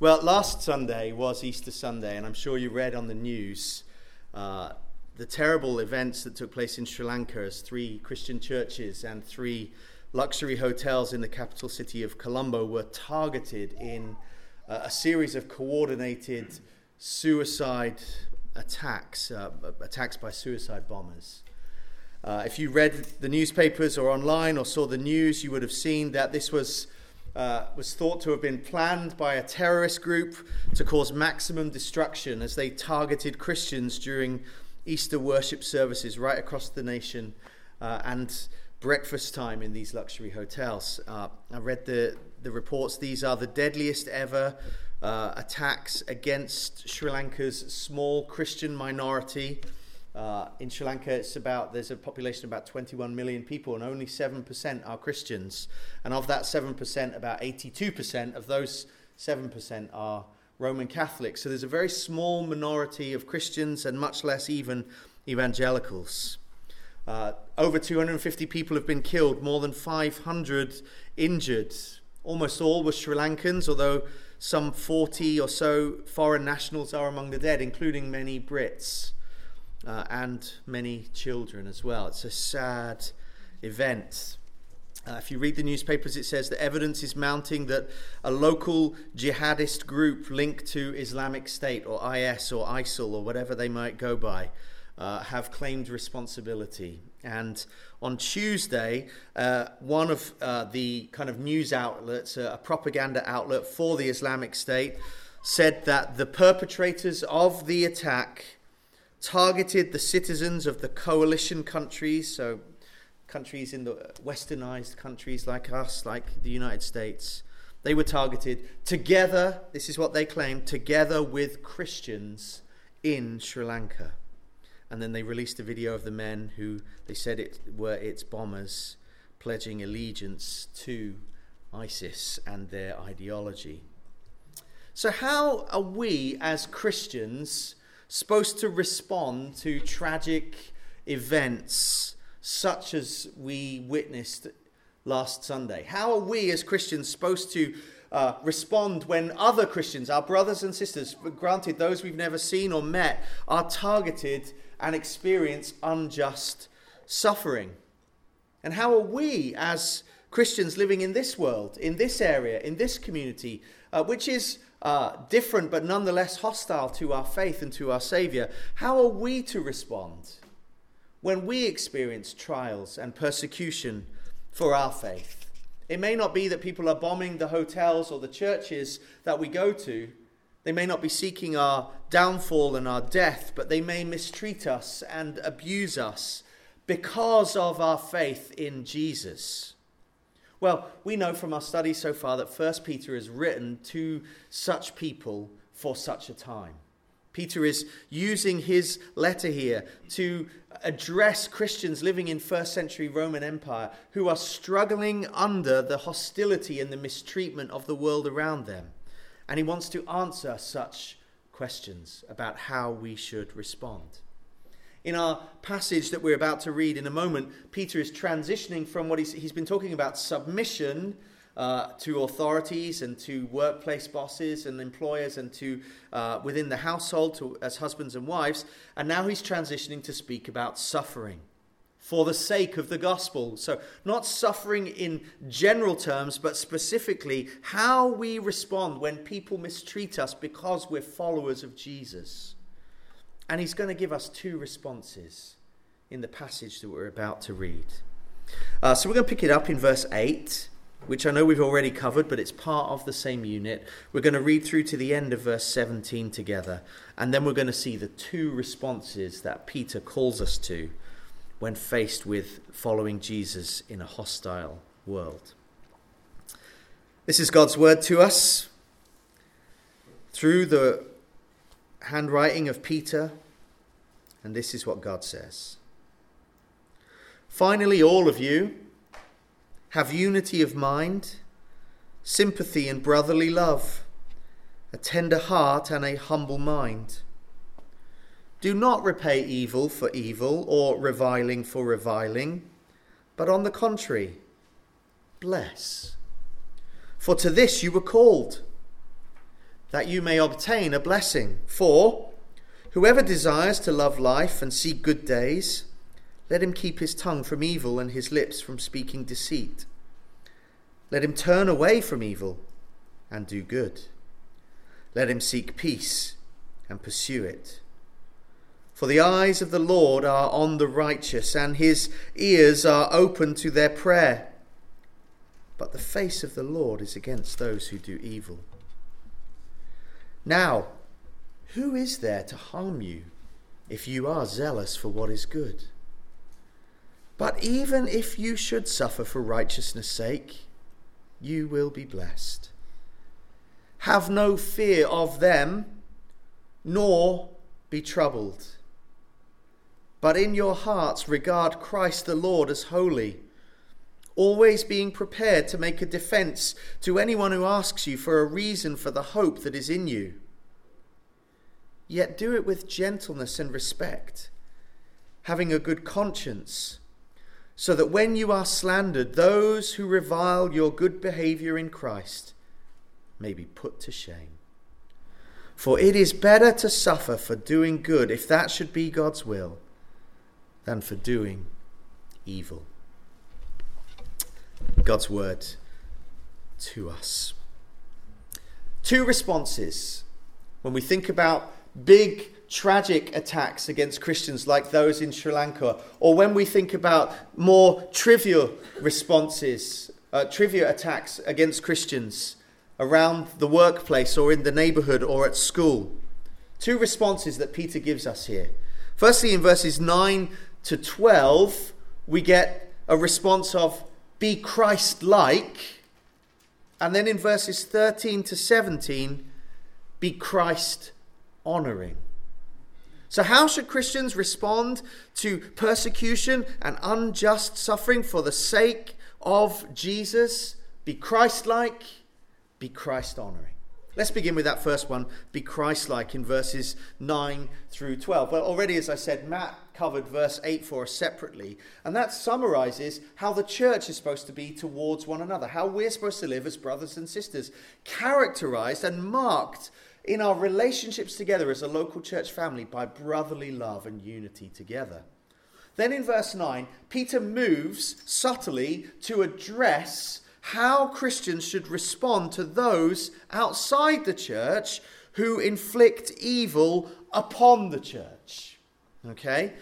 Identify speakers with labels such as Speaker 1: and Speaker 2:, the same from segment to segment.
Speaker 1: Well, last Sunday was Easter Sunday, and I'm sure you read on the news uh, the terrible events that took place in Sri Lanka as three Christian churches and three luxury hotels in the capital city of Colombo were targeted in uh, a series of coordinated suicide attacks, uh, attacks by suicide bombers. Uh, if you read the newspapers or online or saw the news, you would have seen that this was uh, was thought to have been planned by a terrorist group to cause maximum destruction as they targeted Christians during Easter worship services right across the nation uh, and breakfast time in these luxury hotels. Uh, I read the, the reports, these are the deadliest ever uh, attacks against Sri Lanka's small Christian minority. Uh, in Sri Lanka, it's about there's a population of about 21 million people, and only 7% are Christians. And of that 7%, about 82% of those 7% are Roman Catholics. So there's a very small minority of Christians, and much less even evangelicals. Uh, over 250 people have been killed, more than 500 injured. Almost all were Sri Lankans, although some 40 or so foreign nationals are among the dead, including many Brits uh, and many children as well. It's a sad event. Uh, if you read the newspapers, it says that evidence is mounting that a local jihadist group linked to Islamic State or IS or ISIL or whatever they might go by uh, have claimed responsibility. And on Tuesday, uh, one of uh, the kind of news outlets, uh, a propaganda outlet for the Islamic State, said that the perpetrators of the attack targeted the citizens of the coalition countries, so countries in the westernized countries like us, like the United States. They were targeted together, this is what they claimed, together with Christians in Sri Lanka. And then they released a video of the men who they said it were its bombers pledging allegiance to ISIS and their ideology. So, how are we as Christians supposed to respond to tragic events such as we witnessed last Sunday? How are we as Christians supposed to uh, respond when other Christians, our brothers and sisters, granted those we've never seen or met, are targeted and experience unjust suffering? And how are we as Christians living in this world, in this area, in this community, uh, which is uh, different but nonetheless hostile to our faith and to our Savior, how are we to respond when we experience trials and persecution for our faith? It may not be that people are bombing the hotels or the churches that we go to. They may not be seeking our downfall and our death, but they may mistreat us and abuse us because of our faith in Jesus. Well, we know from our study so far that 1 Peter is written to such people for such a time. Peter is using his letter here to address Christians living in first century Roman Empire who are struggling under the hostility and the mistreatment of the world around them. And he wants to answer such questions about how we should respond. In our passage that we're about to read in a moment, Peter is transitioning from what he's, he's been talking about submission uh, to authorities and to workplace bosses and employers and to uh, within the household to, as husbands and wives. And now he's transitioning to speak about suffering for the sake of the gospel. So, not suffering in general terms, but specifically how we respond when people mistreat us because we're followers of Jesus. And he's going to give us two responses in the passage that we're about to read. Uh, so we're going to pick it up in verse 8, which I know we've already covered, but it's part of the same unit. We're going to read through to the end of verse 17 together, and then we're going to see the two responses that Peter calls us to when faced with following Jesus in a hostile world. This is God's word to us through the handwriting of Peter, and this is what God says. Finally, all of you have unity of mind, sympathy and brotherly love, a tender heart and a humble mind. Do not repay evil for evil or reviling for reviling, but on the contrary, bless. For to this you were called that you may obtain a blessing. For whoever desires to love life and see good days, let him keep his tongue from evil and his lips from speaking deceit. Let him turn away from evil and do good. Let him seek peace and pursue it. For the eyes of the Lord are on the righteous, and his ears are open to their prayer. But the face of the Lord is against those who do evil. Now, who is there to harm you if you are zealous for what is good? But even if you should suffer for righteousness' sake, you will be blessed. Have no fear of them, nor be troubled. But in your hearts regard Christ the Lord as holy, always being prepared to make a defense to anyone who asks you for a reason for the hope that is in you. Yet do it with gentleness and respect, having a good conscience so that when you are slandered, those who revile your good behavior in Christ may be put to shame. For it is better to suffer for doing good, if that should be God's will, than for doing evil. God's word to us. Two responses when we think about big tragic attacks against Christians like those in Sri Lanka, or when we think about more trivial responses, uh, trivial attacks against Christians around the workplace or in the neighborhood or at school. Two responses that Peter gives us here. Firstly, in verses 9 to 12, we get a response of be Christ like. And then in verses 13 to 17, be Christ honoring. So, how should Christians respond to persecution and unjust suffering for the sake of Jesus? Be Christ like, be Christ honoring. Let's begin with that first one be Christ like in verses 9 through 12. Well, already, as I said, Matt covered verse 8 for us separately, and that summarizes how the church is supposed to be towards one another, how we're supposed to live as brothers and sisters, characterized and marked in our relationships together as a local church family by brotherly love and unity together. Then in verse 9, Peter moves subtly to address how Christians should respond to those outside the church who inflict evil upon the church. Okay?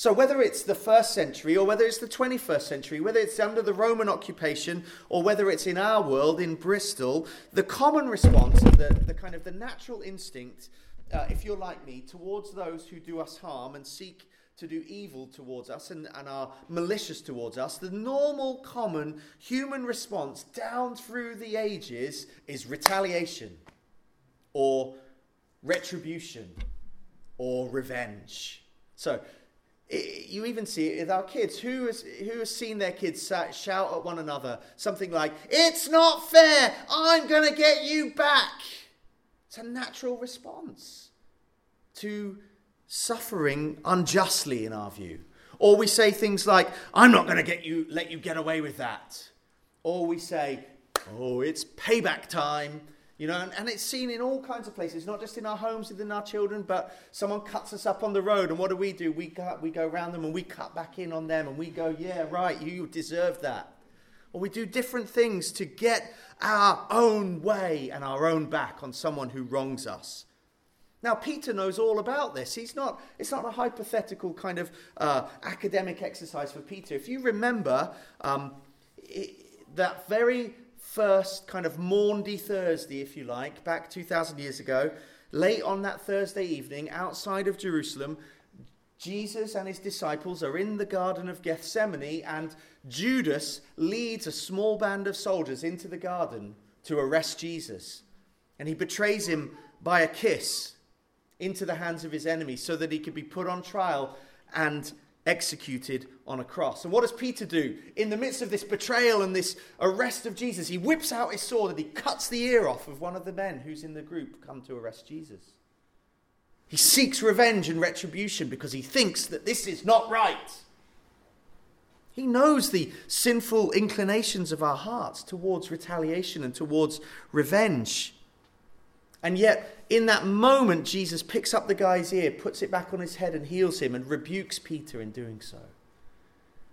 Speaker 1: So, whether it's the first century or whether it's the 21st century, whether it's under the Roman occupation or whether it's in our world, in Bristol, the common response, the, the kind of the natural instinct, uh, if you're like me, towards those who do us harm and seek to do evil towards us and, and are malicious towards us, the normal, common human response down through the ages is retaliation or retribution or revenge. So, you even see it with our kids. Who has, who has seen their kids shout at one another something like, It's not fair, I'm going to get you back? It's a natural response to suffering unjustly, in our view. Or we say things like, I'm not going to get you, let you get away with that. Or we say, Oh, it's payback time. You know, and, and, it's seen in all kinds of places, not just in our homes within our children, but someone cuts us up on the road, and what do we do? We, we go around them and we cut back in on them, and we go, yeah, right, you deserve that. Or we do different things to get our own way and our own back on someone who wrongs us. Now, Peter knows all about this. He's not, it's not a hypothetical kind of uh, academic exercise for Peter. If you remember um, it, that very first kind of Maundy Thursday, if you like, back 2,000 years ago, late on that Thursday evening outside of Jerusalem, Jesus and his disciples are in the Garden of Gethsemane, and Judas leads a small band of soldiers into the garden to arrest Jesus. And he betrays him by a kiss into the hands of his enemies so that he could be put on trial and executed on a cross. And what does Peter do? In the midst of this betrayal and this arrest of Jesus, he whips out his sword and he cuts the ear off of one of the men who's in the group come to arrest Jesus. He seeks revenge and retribution because he thinks that this is not right. He knows the sinful inclinations of our hearts towards retaliation and towards revenge. And yet, in that moment, Jesus picks up the guy's ear, puts it back on his head, and heals him, and rebukes Peter in doing so.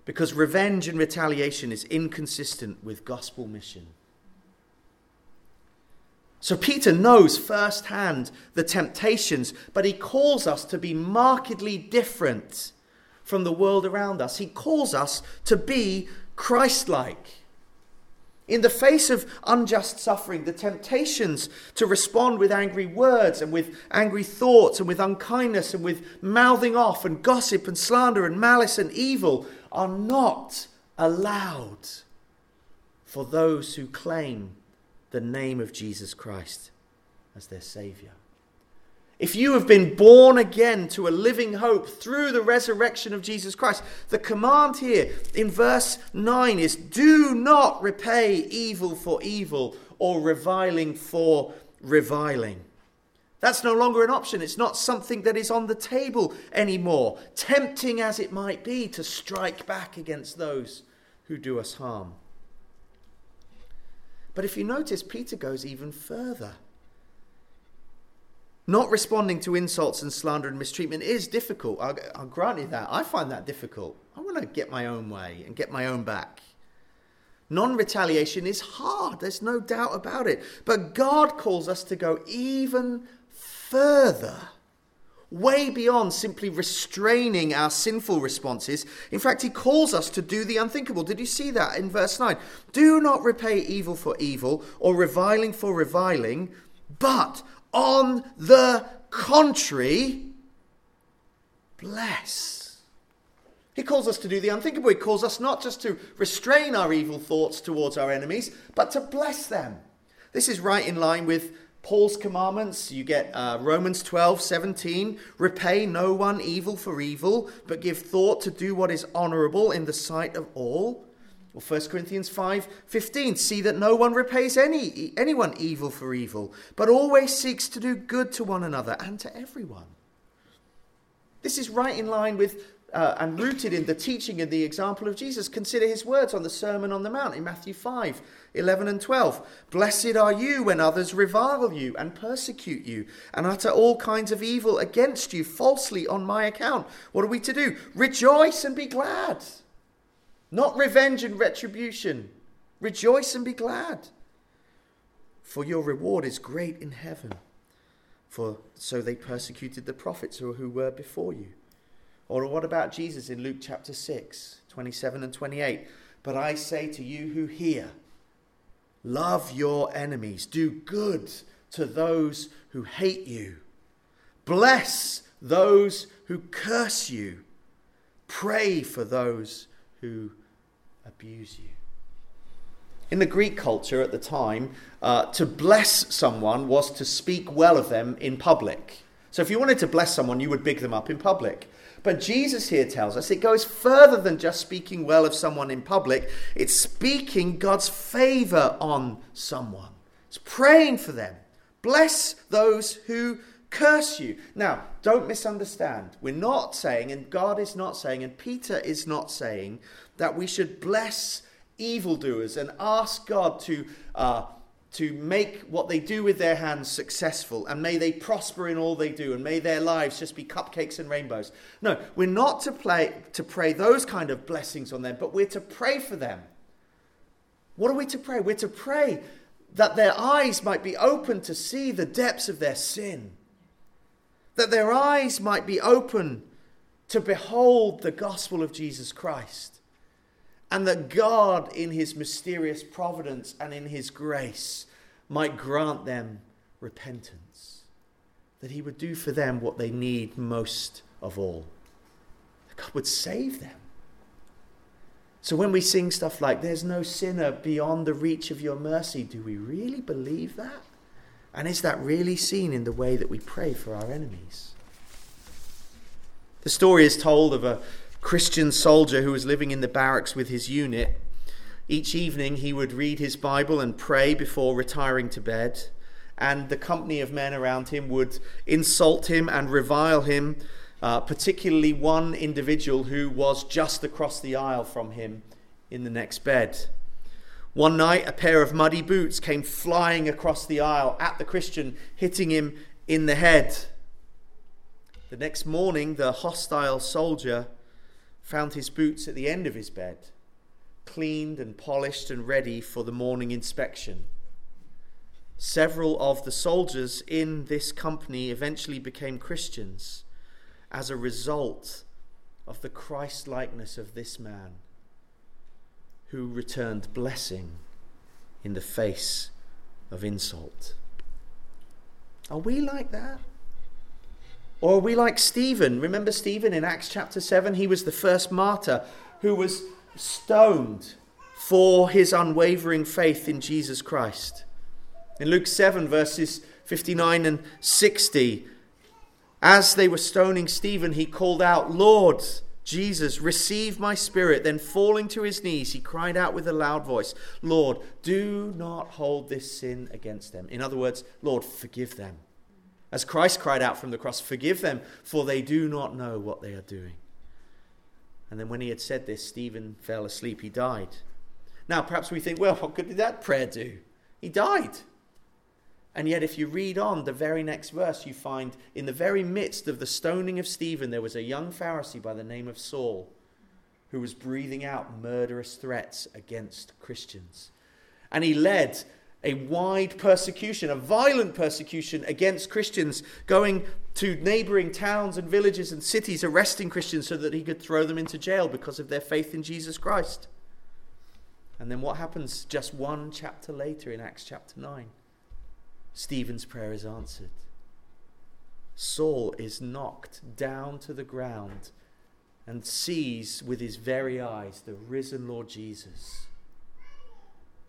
Speaker 1: Because revenge and retaliation is inconsistent with gospel mission. So Peter knows firsthand the temptations, but he calls us to be markedly different from the world around us. He calls us to be Christ like. In the face of unjust suffering, the temptations to respond with angry words and with angry thoughts and with unkindness and with mouthing off and gossip and slander and malice and evil are not allowed for those who claim the name of Jesus Christ as their Saviour. If you have been born again to a living hope through the resurrection of Jesus Christ, the command here in verse 9 is do not repay evil for evil or reviling for reviling. That's no longer an option. It's not something that is on the table anymore, tempting as it might be to strike back against those who do us harm. But if you notice, Peter goes even further. Not responding to insults and slander and mistreatment is difficult. I'll, I'll grant you that. I find that difficult. I want to get my own way and get my own back. Non retaliation is hard, there's no doubt about it. But God calls us to go even further, way beyond simply restraining our sinful responses. In fact, He calls us to do the unthinkable. Did you see that in verse 9? Do not repay evil for evil or reviling for reviling, but on the contrary, bless. He calls us to do the unthinkable. He calls us not just to restrain our evil thoughts towards our enemies, but to bless them. This is right in line with Paul's commandments. You get uh, Romans 12, 17. Repay no one evil for evil, but give thought to do what is honorable in the sight of all. Or 1 Corinthians 5 15, see that no one repays any, anyone evil for evil, but always seeks to do good to one another and to everyone. This is right in line with uh, and rooted in the teaching and the example of Jesus. Consider his words on the Sermon on the Mount in Matthew 5 11 and 12. Blessed are you when others revile you and persecute you and utter all kinds of evil against you falsely on my account. What are we to do? Rejoice and be glad not revenge and retribution. Rejoice and be glad, for your reward is great in heaven. For so they persecuted the prophets who, were before you. Or what about Jesus in Luke chapter 6, 27 and 28? But I say to you who hear, love your enemies, do good to those who hate you, bless those who curse you, pray for those who abuse you. In the Greek culture at the time, uh, to bless someone was to speak well of them in public. So if you wanted to bless someone, you would big them up in public. But Jesus here tells us it goes further than just speaking well of someone in public, it's speaking God's favor on someone. It's praying for them. Bless those who curse you. Now, don't misunderstand. We're not saying, and God is not saying, and Peter is not saying, that we should bless evildoers and ask God to, uh, to make what they do with their hands successful, and may they prosper in all they do, and may their lives just be cupcakes and rainbows. No, we're not to, play, to pray those kind of blessings on them, but we're to pray for them. What are we to pray? We're to pray that their eyes might be open to see the depths of their sin that their eyes might be open to behold the gospel of Jesus Christ, and that God, in his mysterious providence and in his grace, might grant them repentance, that he would do for them what they need most of all, that God would save them. So when we sing stuff like, There's no sinner beyond the reach of your mercy, do we really believe that? And is that really seen in the way that we pray for our enemies? The story is told of a Christian soldier who was living in the barracks with his unit. Each evening he would read his Bible and pray before retiring to bed, and the company of men around him would insult him and revile him, uh, particularly one individual who was just across the aisle from him in the next bed. One night, a pair of muddy boots came flying across the aisle at the Christian, hitting him in the head. The next morning, the hostile soldier found his boots at the end of his bed, cleaned and polished and ready for the morning inspection. Several of the soldiers in this company eventually became Christians as a result of the Christ likeness of this man who returned blessing in the face of insult. Are we like that? Or are we like Stephen? Remember Stephen in Acts chapter 7? He was the first martyr who was stoned for his unwavering faith in Jesus Christ. In Luke 7, verses 59 and 60, as they were stoning Stephen, he called out, Lord Jesus, receive my spirit. Then, falling to his knees, he cried out with a loud voice, Lord, do not hold this sin against them. In other words, Lord, forgive them. As Christ cried out from the cross, Forgive them, for they do not know what they are doing. And then, when he had said this, Stephen fell asleep. He died. Now, perhaps we think, well, what good did that prayer do? He died. And yet, if you read on the very next verse, you find in the very midst of the stoning of Stephen, there was a young Pharisee by the name of Saul who was breathing out murderous threats against Christians. And he led a wide persecution, a violent persecution against Christians, going to neighboring towns and villages and cities, arresting Christians so that he could throw them into jail because of their faith in Jesus Christ. And then what happens just one chapter later in Acts chapter 9? Stephen's prayer is answered. Saul is knocked down to the ground and sees with his very eyes the risen Lord Jesus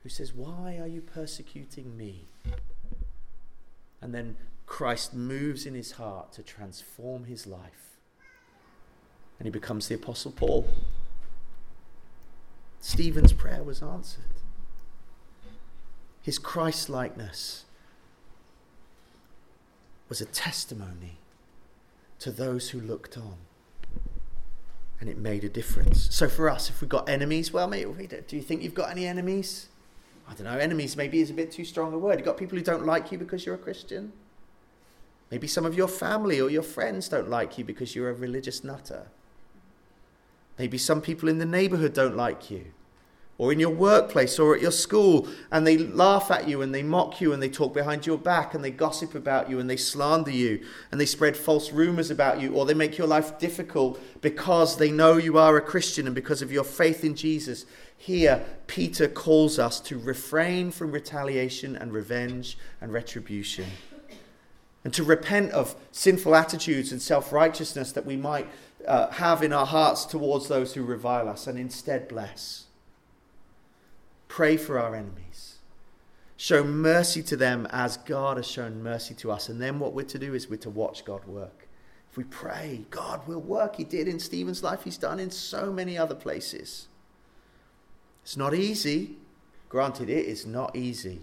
Speaker 1: who says, Why are you persecuting me? And then Christ moves in his heart to transform his life. And he becomes the Apostle Paul. Stephen's prayer was answered. His Christ likeness was a testimony to those who looked on. And it made a difference. So for us, if we've got enemies, well, mate, do you think you've got any enemies? I don't know, enemies maybe is a bit too strong a word. You've got people who don't like you because you're a Christian. Maybe some of your family or your friends don't like you because you're a religious nutter. Maybe some people in the neighborhood don't like you, or in your workplace or at your school, and they laugh at you and they mock you and they talk behind your back and they gossip about you and they slander you and they spread false rumors about you, or they make your life difficult because they know you are a Christian and because of your faith in Jesus. Here, Peter calls us to refrain from retaliation and revenge and retribution, and to repent of sinful attitudes and self righteousness that we might uh, have in our hearts towards those who revile us, and instead bless. Pray for our enemies. Show mercy to them as God has shown mercy to us. And then what we're to do is we're to watch God work. If we pray, God will work. He did in Stephen's life, He's done in so many other places. It's not easy. Granted, it is not easy.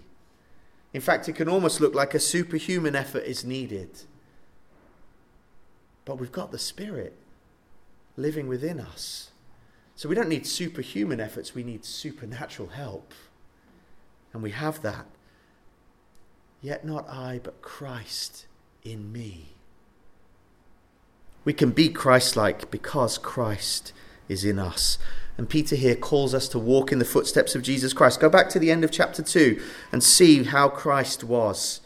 Speaker 1: In fact, it can almost look like a superhuman effort is needed. But we've got the Spirit living within us. So we don't need superhuman efforts, we need supernatural help. And we have that. Yet not I, but Christ in me. We can be Christ like because Christ is in us. And Peter here calls us to walk in the footsteps of Jesus Christ. Go back to the end of chapter 2 and see how Christ was.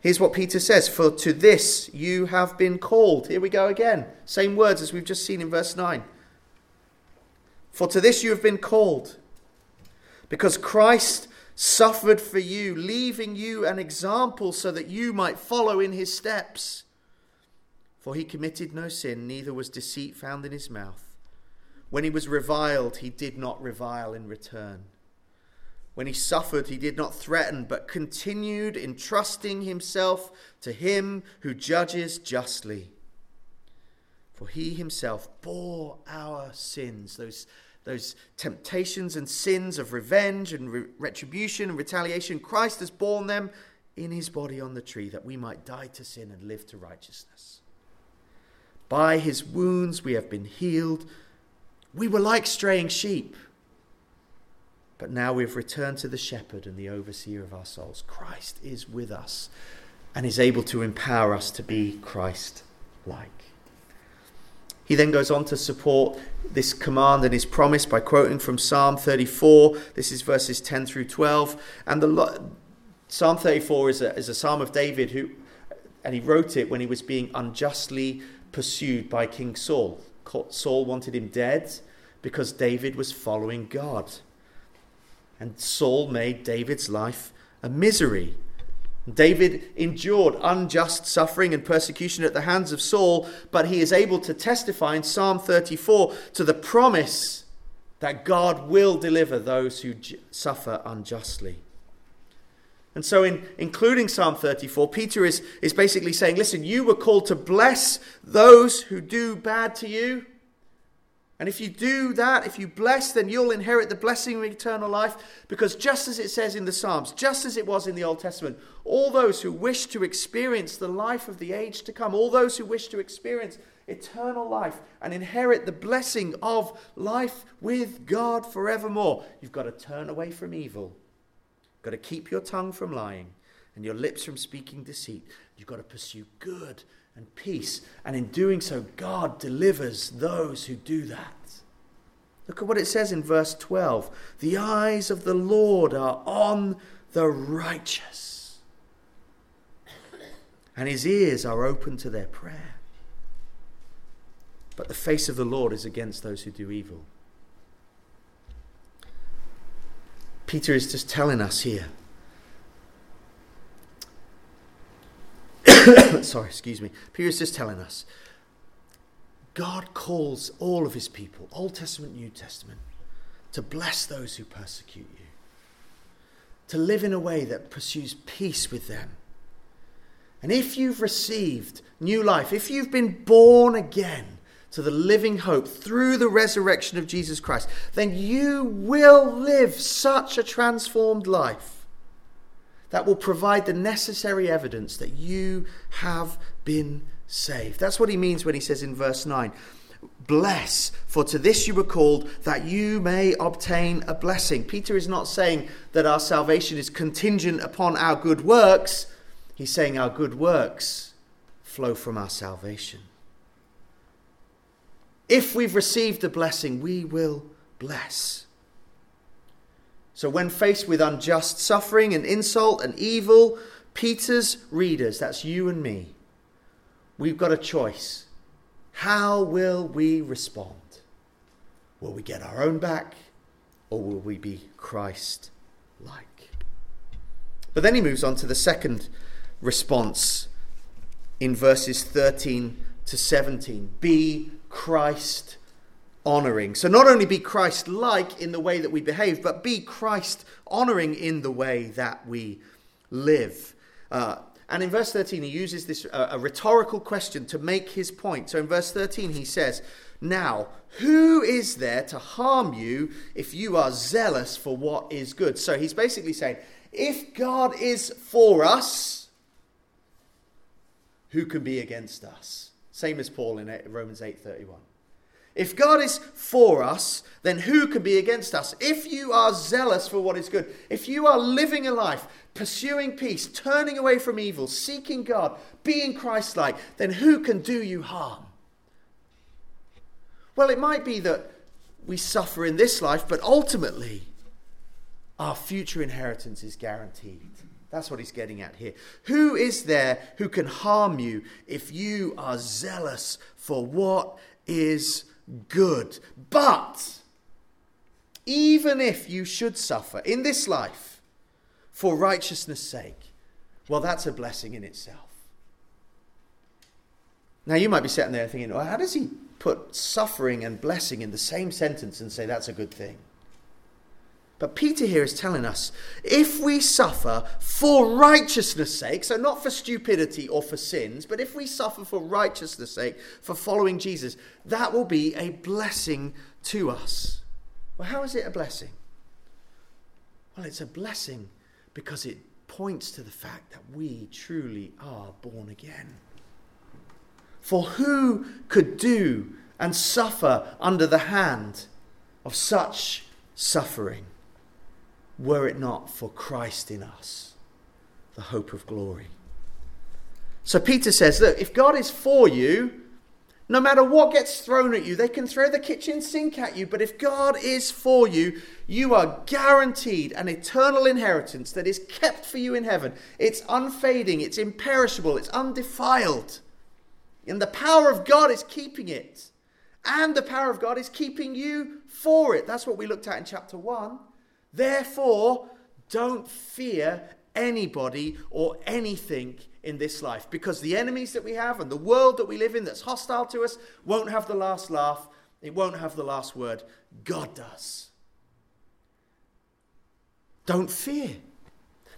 Speaker 1: Here's what Peter says For to this you have been called. Here we go again. Same words as we've just seen in verse 9. For to this you have been called. Because Christ suffered for you, leaving you an example so that you might follow in his steps. For he committed no sin, neither was deceit found in his mouth. When he was reviled, he did not revile in return. When he suffered, he did not threaten, but continued entrusting himself to him who judges justly. For he himself bore our sins, those, those temptations and sins of revenge and re- retribution and retaliation. Christ has borne them in his body on the tree that we might die to sin and live to righteousness. By his wounds we have been healed. We were like straying sheep. but now we've returned to the shepherd and the overseer of our souls. Christ is with us and is able to empower us to be Christ like. He then goes on to support this command and his promise by quoting from Psalm 34. This is verses 10 through 12. And the Psalm 34 is a, is a psalm of David who, and he wrote it when he was being unjustly pursued by King Saul. Saul wanted him dead because David was following God. And Saul made David's life a misery. David endured unjust suffering and persecution at the hands of Saul, but he is able to testify in Psalm 34 to the promise that God will deliver those who suffer unjustly. And so, in including Psalm 34, Peter is, is basically saying, Listen, you were called to bless those who do bad to you and if you do that, if you bless, then you'll inherit the blessing of eternal life. Because just as it says in the Psalms, just as it was in the Old Testament, all those who wish to experience the life of the age to come, all those who wish to experience eternal life and inherit the blessing of life with God forevermore, you've got to turn away from evil. You've got to keep your tongue from lying and your lips from speaking deceit. You've got to pursue good and peace. And in doing so, God delivers those who do that. Look at what it says in verse 12 The eyes of the Lord are on the righteous, and his ears are open to their prayer. But the face of the Lord is against those who do evil. Peter is just telling us here sorry, excuse me. Peter's just telling us God calls all of his people, Old Testament, New Testament, to bless those who persecute you, to live in a way that pursues peace with them. And if you've received new life, if you've been born again to the living hope through the resurrection of Jesus Christ, then you will live such a transformed life that will provide the necessary evidence that you have been saved. That's what he means when he says in verse 9, Bless, for to this you were called, that you may obtain a blessing. Peter is not saying that our salvation is contingent upon our good works, he's saying our good works flow from our salvation. If we've received a blessing, we will bless. So, when faced with unjust suffering and insult and evil, Peter's readers, that's you and me, we've got a choice. How will we respond? Will we get our own back or will we be Christ like? But then he moves on to the second response in verses 13 to 17 Be Christ honoring. So, not only be Christ like in the way that we behave, but be Christ honoring in the way that we live. Uh, and in verse 13, he uses this uh, a rhetorical question to make his point. So, in verse 13, he says, Now, who is there to harm you if you are zealous for what is good? So, he's basically saying, if God is for us, who can be against us? Same as Paul in Romans 8:31. If God is for us, then who can be against us? If you are zealous for what is good, if you are living a life, pursuing peace, turning away from evil, seeking God, being Christ like, then who can do you harm? Well, it might be that we suffer in this life, but ultimately, our future inheritance is guaranteed. That's what he's getting at here. Who is there who can harm you if you are zealous for what is good. But even if you should suffer in this life for righteousness' sake, well, that's a blessing in itself. Now, you might be sitting there thinking, well, how does he put suffering and blessing in the same sentence and say that's a good thing? But Peter here is telling us if we suffer for righteousness' sake, so not for stupidity or for sins, but if we suffer for righteousness' sake, for following Jesus, that will be a blessing to us. Well, how is it a blessing? Well, it's a blessing because it points to the fact that we truly are born again. For who could do and suffer under the hand of such suffering? Were it not for Christ in us, the hope of glory. So Peter says, Look, if God is for you, no matter what gets thrown at you, they can throw the kitchen sink at you, but if God is for you, you are guaranteed an eternal inheritance that is kept for you in heaven. It's unfading, it's imperishable, it's undefiled. And the power of God is keeping it. And the power of God is keeping you for it. That's what we looked at in chapter 1. Therefore, don't fear anybody or anything in this life because the enemies that we have and the world that we live in that's hostile to us won't have the last laugh, it won't have the last word. God does. Don't fear.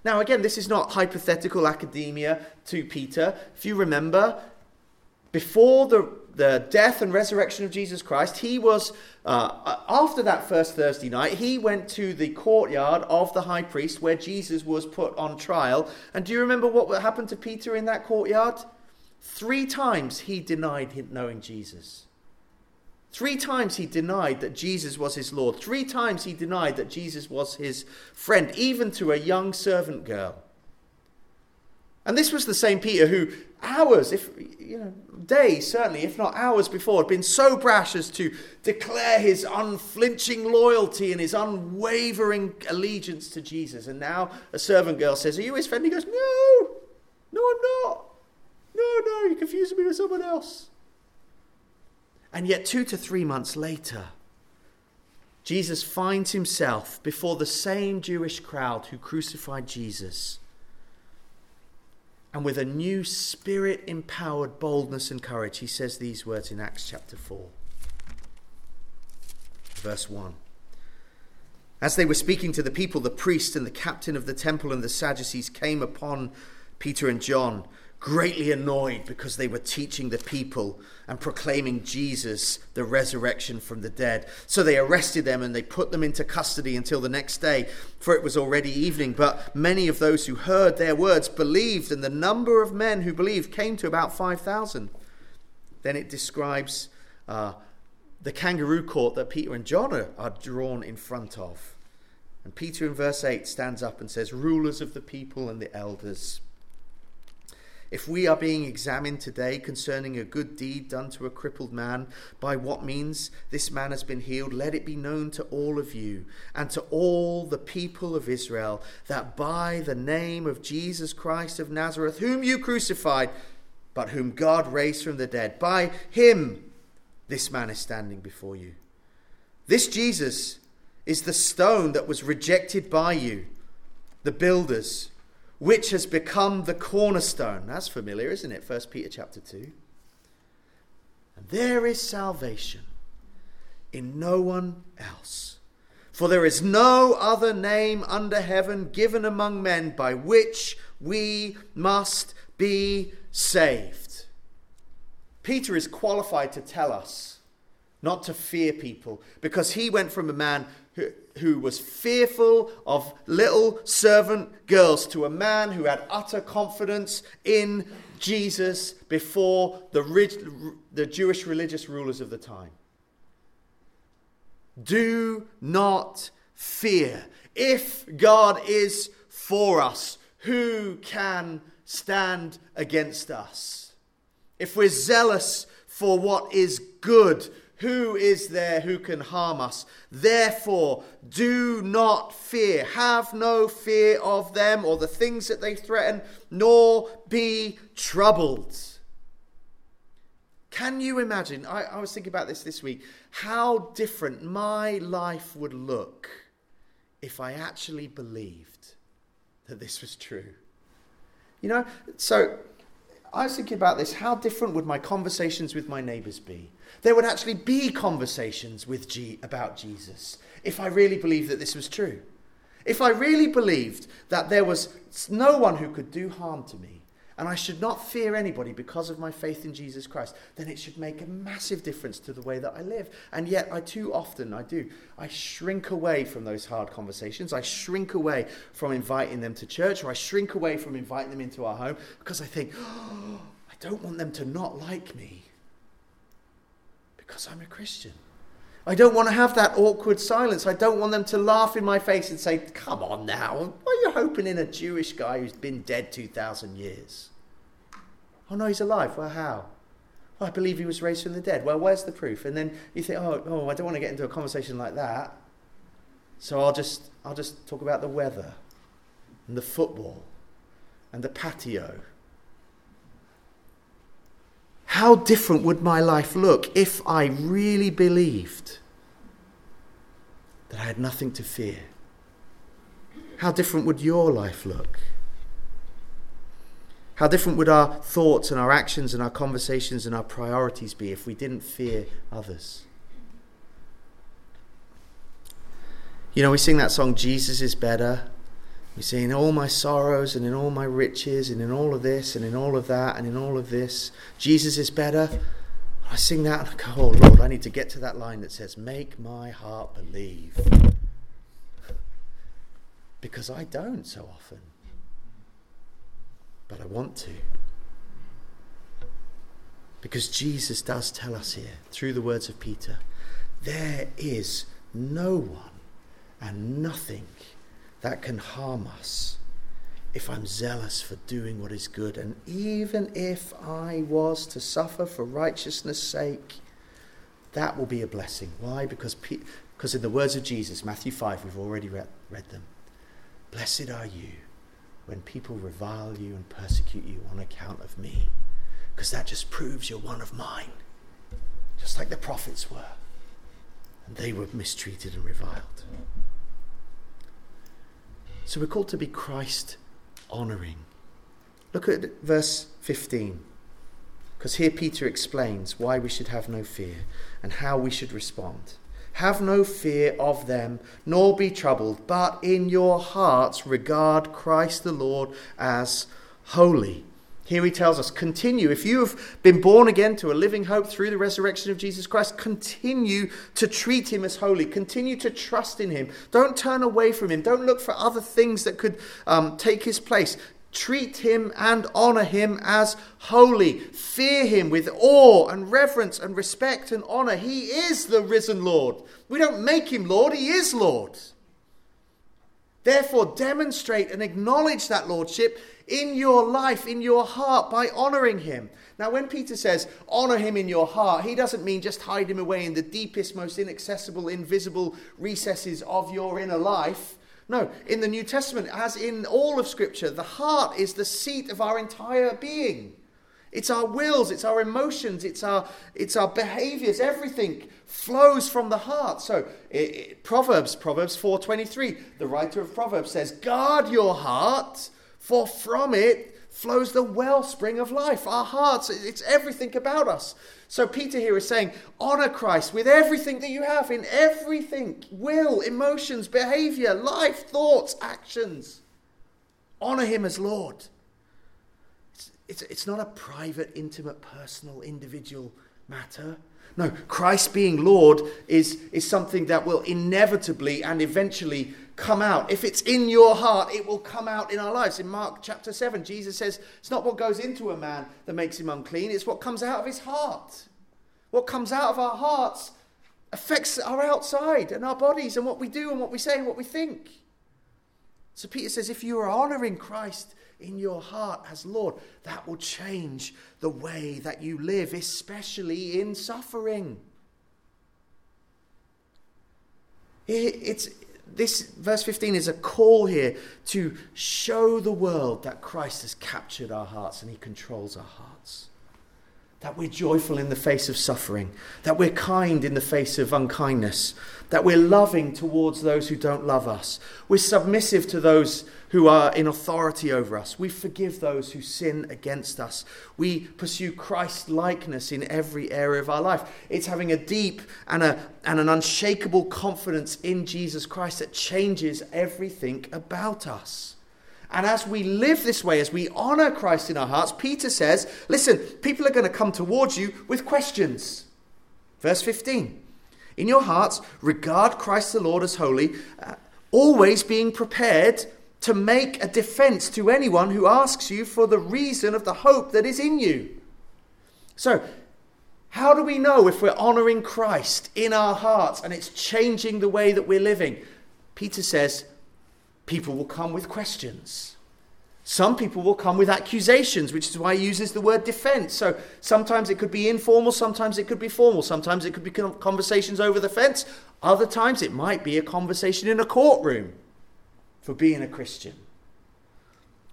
Speaker 1: Now, again, this is not hypothetical academia to Peter. If you remember, before the the death and resurrection of Jesus Christ, he was, uh, after that first Thursday night, he went to the courtyard of the high priest where Jesus was put on trial. And do you remember what happened to Peter in that courtyard? Three times he denied knowing Jesus. Three times he denied that Jesus was his Lord. Three times he denied that Jesus was his friend, even to a young servant girl. And this was the same Peter who, hours, if you know, days certainly, if not hours before, had been so brash as to declare his unflinching loyalty and his unwavering allegiance to Jesus. And now a servant girl says, Are you his friend? He goes, No, no, I'm not. No, no, you're confusing me with someone else. And yet, two to three months later, Jesus finds himself before the same Jewish crowd who crucified Jesus and with a new spirit empowered boldness and courage, he says these words in Acts chapter 4, verse 1. As they were speaking to the people, the priest and the captain of the temple and the Sadducees came upon Peter and John greatly annoyed because they were teaching the people and proclaiming Jesus, the resurrection from the dead. So they arrested them and they put them into custody until the next day, for it was already evening. But many of those who heard their words believed, and the number of men who believed came to about 5,000. Then it describes uh, the kangaroo court that Peter and John are, are drawn in front of. And Peter in verse 8 stands up and says, Rulers of the people and the elders if we are being examined today concerning a good deed done to a crippled man, by what means this man has been healed, let it be known to all of you and to all the people of Israel that by the name of Jesus Christ of Nazareth, whom you crucified, but whom God raised from the dead, by him this man is standing before you. This Jesus is the stone that was rejected by you, the builders which has become the cornerstone. That's familiar, isn't it? 1 Peter chapter 2. And there is salvation in no one else. For there is no other name under heaven given among men by which we must be saved. Peter is qualified to tell us not to fear people because he went from a man who, was fearful of little servant girls to a man who had utter confidence in Jesus before the, the Jewish religious rulers of the time. Do not fear. If God is for us, who can stand against us? If we're zealous for what is good, who is there who can harm us? Therefore, do not fear. Have no fear of them or the things that they threaten, nor be troubled. Can you imagine? I, I, was thinking about this this week. How different my life would look if I actually believed that this was true. You know, so I was thinking about this. How different would my conversations with my neighbors be? There would actually be conversations with G about Jesus if I really believed that this was true. If I really believed that there was no one who could do harm to me and I should not fear anybody because of my faith in Jesus Christ, then it should make a massive difference to the way that I live. And yet, I too often, I do, I shrink away from those hard conversations. I shrink away from inviting them to church, or I shrink away from inviting them into our home because I think, oh, I don't want them to not like me because I'm a Christian. I don't want to have that awkward silence. I don't want them to laugh in my face and say, Come on now, why are you hoping in a Jewish guy who's been dead 2,000 years? Oh no, he's alive. Well, how? Well, I believe he was raised from the dead. Well, where's the proof? And then you think, oh, oh, I don't want to get into a conversation like that. So I'll just, I'll just talk about the weather and the football and the patio. How different would my life look if I really believed that I had nothing to fear? How different would your life look? How different would our thoughts and our actions and our conversations and our priorities be if we didn't fear others? You know, we sing that song, Jesus is better. We say, in all my sorrows and in all my riches and in all of this and in all of that and in all of this, Jesus is better. I sing that and I go, oh Lord, I need to get to that line that says, make my heart believe. Because I don't so often but I want to. Because Jesus does tell us here, through the words of Peter, there is no one and nothing that can harm us if I'm zealous for doing what is good. And even if I was to suffer for righteousness' sake, that will be a blessing. Why? Because, because in the words of Jesus, Matthew 5, we've already read, read them. Blessed are you when people revile you and persecute you on account of me, because that just proves you're one of mine, just like the prophets were. And they were mistreated and reviled. So we're called to be Christ honoring. Look at verse 15. Because here Peter explains why we should have no fear and how we should respond. Have no fear of them, nor be troubled, but in your hearts regard Christ the Lord as holy. Here he tells us, continue. If you have been born again to a living hope through the resurrection of Jesus Christ, continue to treat him as holy. Continue to trust in him. Don't turn away from him. Don't look for other things that could um, take his place. Treat him and honor him as holy. Fear him with awe and reverence and respect and honor. He is the risen Lord. We don't make him Lord, he is Lord. Therefore, demonstrate and acknowledge that Lordship in your life, in your heart, by honoring him. Now, when Peter says honor him in your heart, he doesn't mean just hide him away in the deepest, most inaccessible, invisible recesses of your inner life. No, in the New Testament, as in all of Scripture, the heart is the seat of our entire being. It's our wills, it's our emotions, it's our, it's our behaviors, everything flows from the heart. So it, it, Proverbs, Proverbs 4.23, the writer of Proverbs says, guard your heart, for from it flows the wellspring of life. Our hearts, it's everything about us. So Peter here is saying, honor Christ with everything that you have, in everything will, emotions, behavior, life, thoughts, actions. Honor him as Lord. It's, it's, it's not a private, intimate, personal, individual matter. No, Christ being Lord is, is something that will inevitably and eventually come out. If it's in your heart, it will come out in our lives. In Mark chapter 7, Jesus says, It's not what goes into a man that makes him unclean, it's what comes out of his heart. What comes out of our hearts affects our outside and our bodies and what we do and what we say and what we think. So Peter says, If you are honoring Christ, in your heart as Lord, that will change the way that you live, especially in suffering. It's, this verse 15 is a call here to show the world that Christ has captured our hearts and he controls our hearts. That we're joyful in the face of suffering, that we're kind in the face of unkindness, that we're loving towards those who don't love us, we're submissive to those who are in authority over us, we forgive those who sin against us, we pursue Christ likeness in every area of our life. It's having a deep and, a, and an unshakable confidence in Jesus Christ that changes everything about us. And as we live this way, as we honor Christ in our hearts, Peter says, listen, people are going to come towards you with questions. Verse 15 In your hearts, regard Christ the Lord as holy, uh, always being prepared to make a defense to anyone who asks you for the reason of the hope that is in you. So, How do we know if we're honoring Christ in our hearts and it's changing the way that we're living? Peter says people will come with questions. Some people will come with accusations, which is why he uses the word defense. So sometimes it could be informal, sometimes it could be formal, sometimes it could be conversations over the fence, other times it might be a conversation in a courtroom for being a Christian.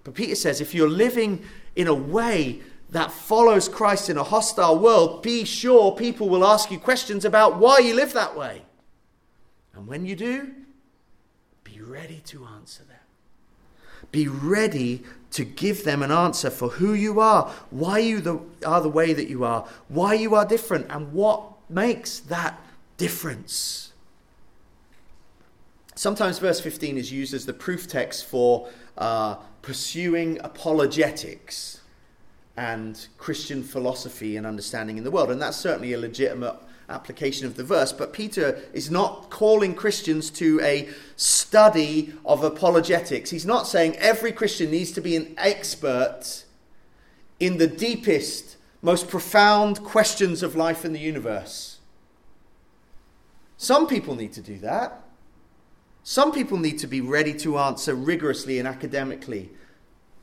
Speaker 1: But Peter says if you're living in a way that follows Christ in a hostile world, be sure people will ask you questions about why you live that way. And when you do, be ready to answer them. Be ready to give them an answer for who you are, why you the, are the way that you are, why you are different, and what makes that difference. Sometimes verse 15 is used as the proof text for uh, pursuing apologetics and Christian philosophy and understanding in the world. And that's certainly a legitimate application of the verse, but Peter is not calling Christians to a study of apologetics. He's not saying every Christian needs to be an expert in the deepest, most profound questions of life in the universe. Some people need to do that. Some people need to be ready to answer rigorously and academically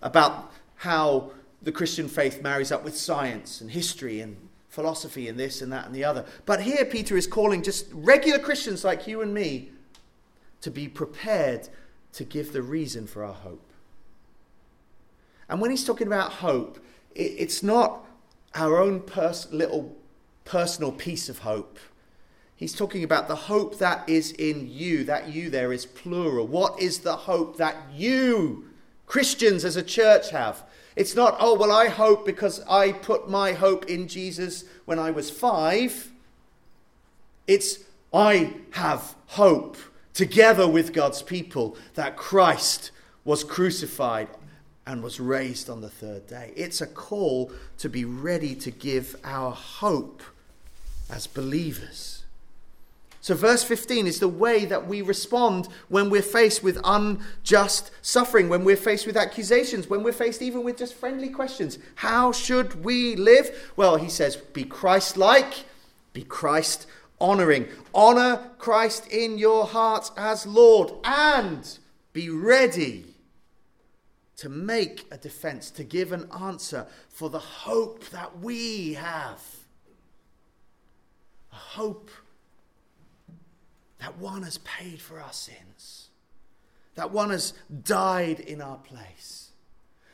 Speaker 1: about how the Christian faith marries up with science and history and philosophy and this and that and the other. But here, Peter is calling just regular Christians like you and me to be prepared to give the reason for our hope. And when he's talking about hope, it's not our own pers- little personal piece of hope. He's talking about the hope that is in you. That you there is plural. What is the hope that you, Christians as a church, have? It's not, oh, well, I hope because I put my hope in Jesus when I was five. It's, I have hope together with God's people that Christ was crucified and was raised on the third day. It's a call to be ready to give our hope as believers. So, verse 15 is the way that we respond when we're faced with unjust suffering, when we're faced with accusations, when we're faced even with just friendly questions. How should we live? Well, he says, be Christ like, be Christ honoring. Honor Christ in your heart as Lord, and be ready to make a defense, to give an answer for the hope that we have. A hope that one has paid for our sins, that one has died in our place,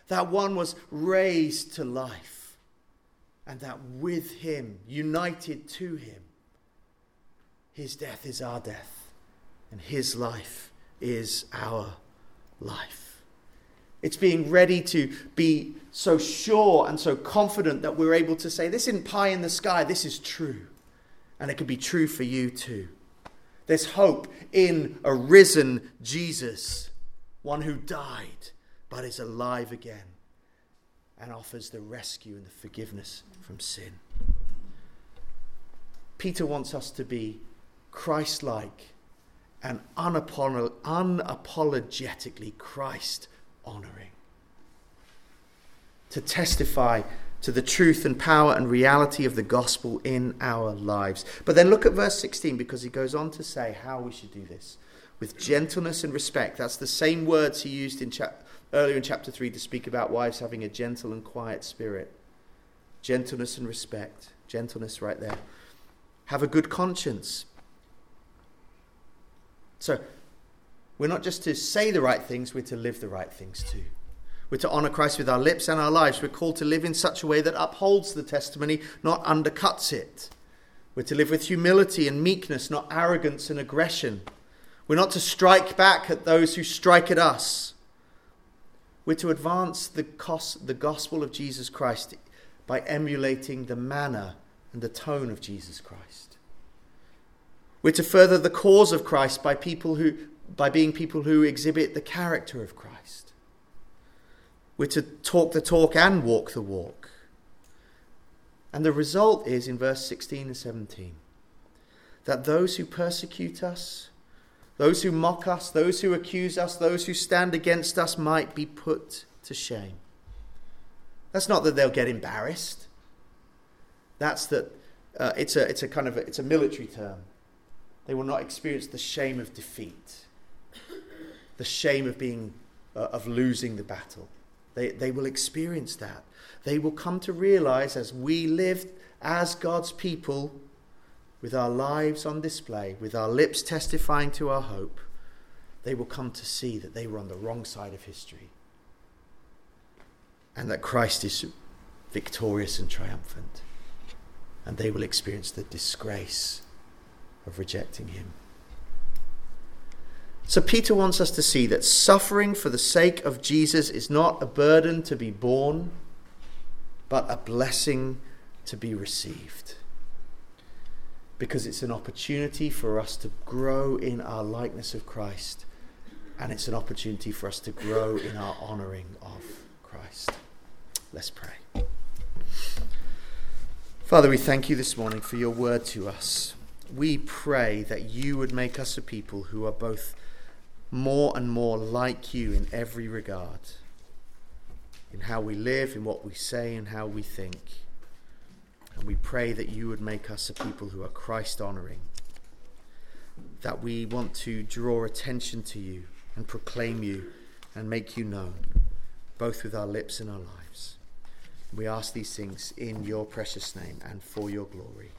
Speaker 1: that one was raised to life, and that with him, united to him, his death is our death, and his life is our life. It's being ready to be so sure and so confident that we're able to say, This isn't pie in the sky, this is true. And it could be true for you too. There's hope in a risen Jesus, one who died but is alive again and offers the rescue and the forgiveness from sin. Peter wants us to be Christ like and unapologetically Christ honoring. To testify to the truth and power and reality of the gospel in our lives. But then look at verse 16 because he goes on to say how we should do this with gentleness and respect. That's the same words he used in chap- earlier in chapter 3 to speak about wives having a gentle and quiet spirit. Gentleness and respect. Gentleness right there. Have a good conscience. So, we're not just to say the right things, we're to live the right things too. We're to honor Christ with our lips and our lives. We're called to live in such a way that upholds the testimony, not undercuts it. We're to live with humility and meekness, not arrogance and aggression. We're not to strike back at those who strike at us. We're to advance the gospel of Jesus Christ by emulating the manner and the tone of Jesus Christ. We're to further the cause of Christ by people who by being people who exhibit the character of Christ. We're to talk the talk and walk the walk. And the result is in verse 16 and 17 that those who persecute us, those who mock us, those who accuse us, those who stand against us might be put to shame. That's not that they'll get embarrassed. That's that uh, it's, a, it's a kind of a, it's a military term. They will not experience the shame of defeat, the shame of being uh, of losing the battle. They, they will experience that. They will come to realize as we live as God's people, with our lives on display, with our lips testifying to our hope, they will come to see that they were on the wrong side of history and that Christ is victorious and triumphant. And they will experience the disgrace of rejecting him. So, Peter wants us to see that suffering for the sake of Jesus is not a burden to be borne, but a blessing to be received. Because it's an opportunity for us to grow in our likeness of Christ, and it's an opportunity for us to grow in our honouring of Christ. Let's pray. Father, we thank you this morning for your word to us. We pray that you would make us a people who are both more and more like you in every regard in how we live, in what we say, and how we think. And we pray that you would make us a people who are Christ honoring, that we want to draw attention to you and proclaim you and make you known, both with our lips and our lives. We ask these things in your precious name and for your glory.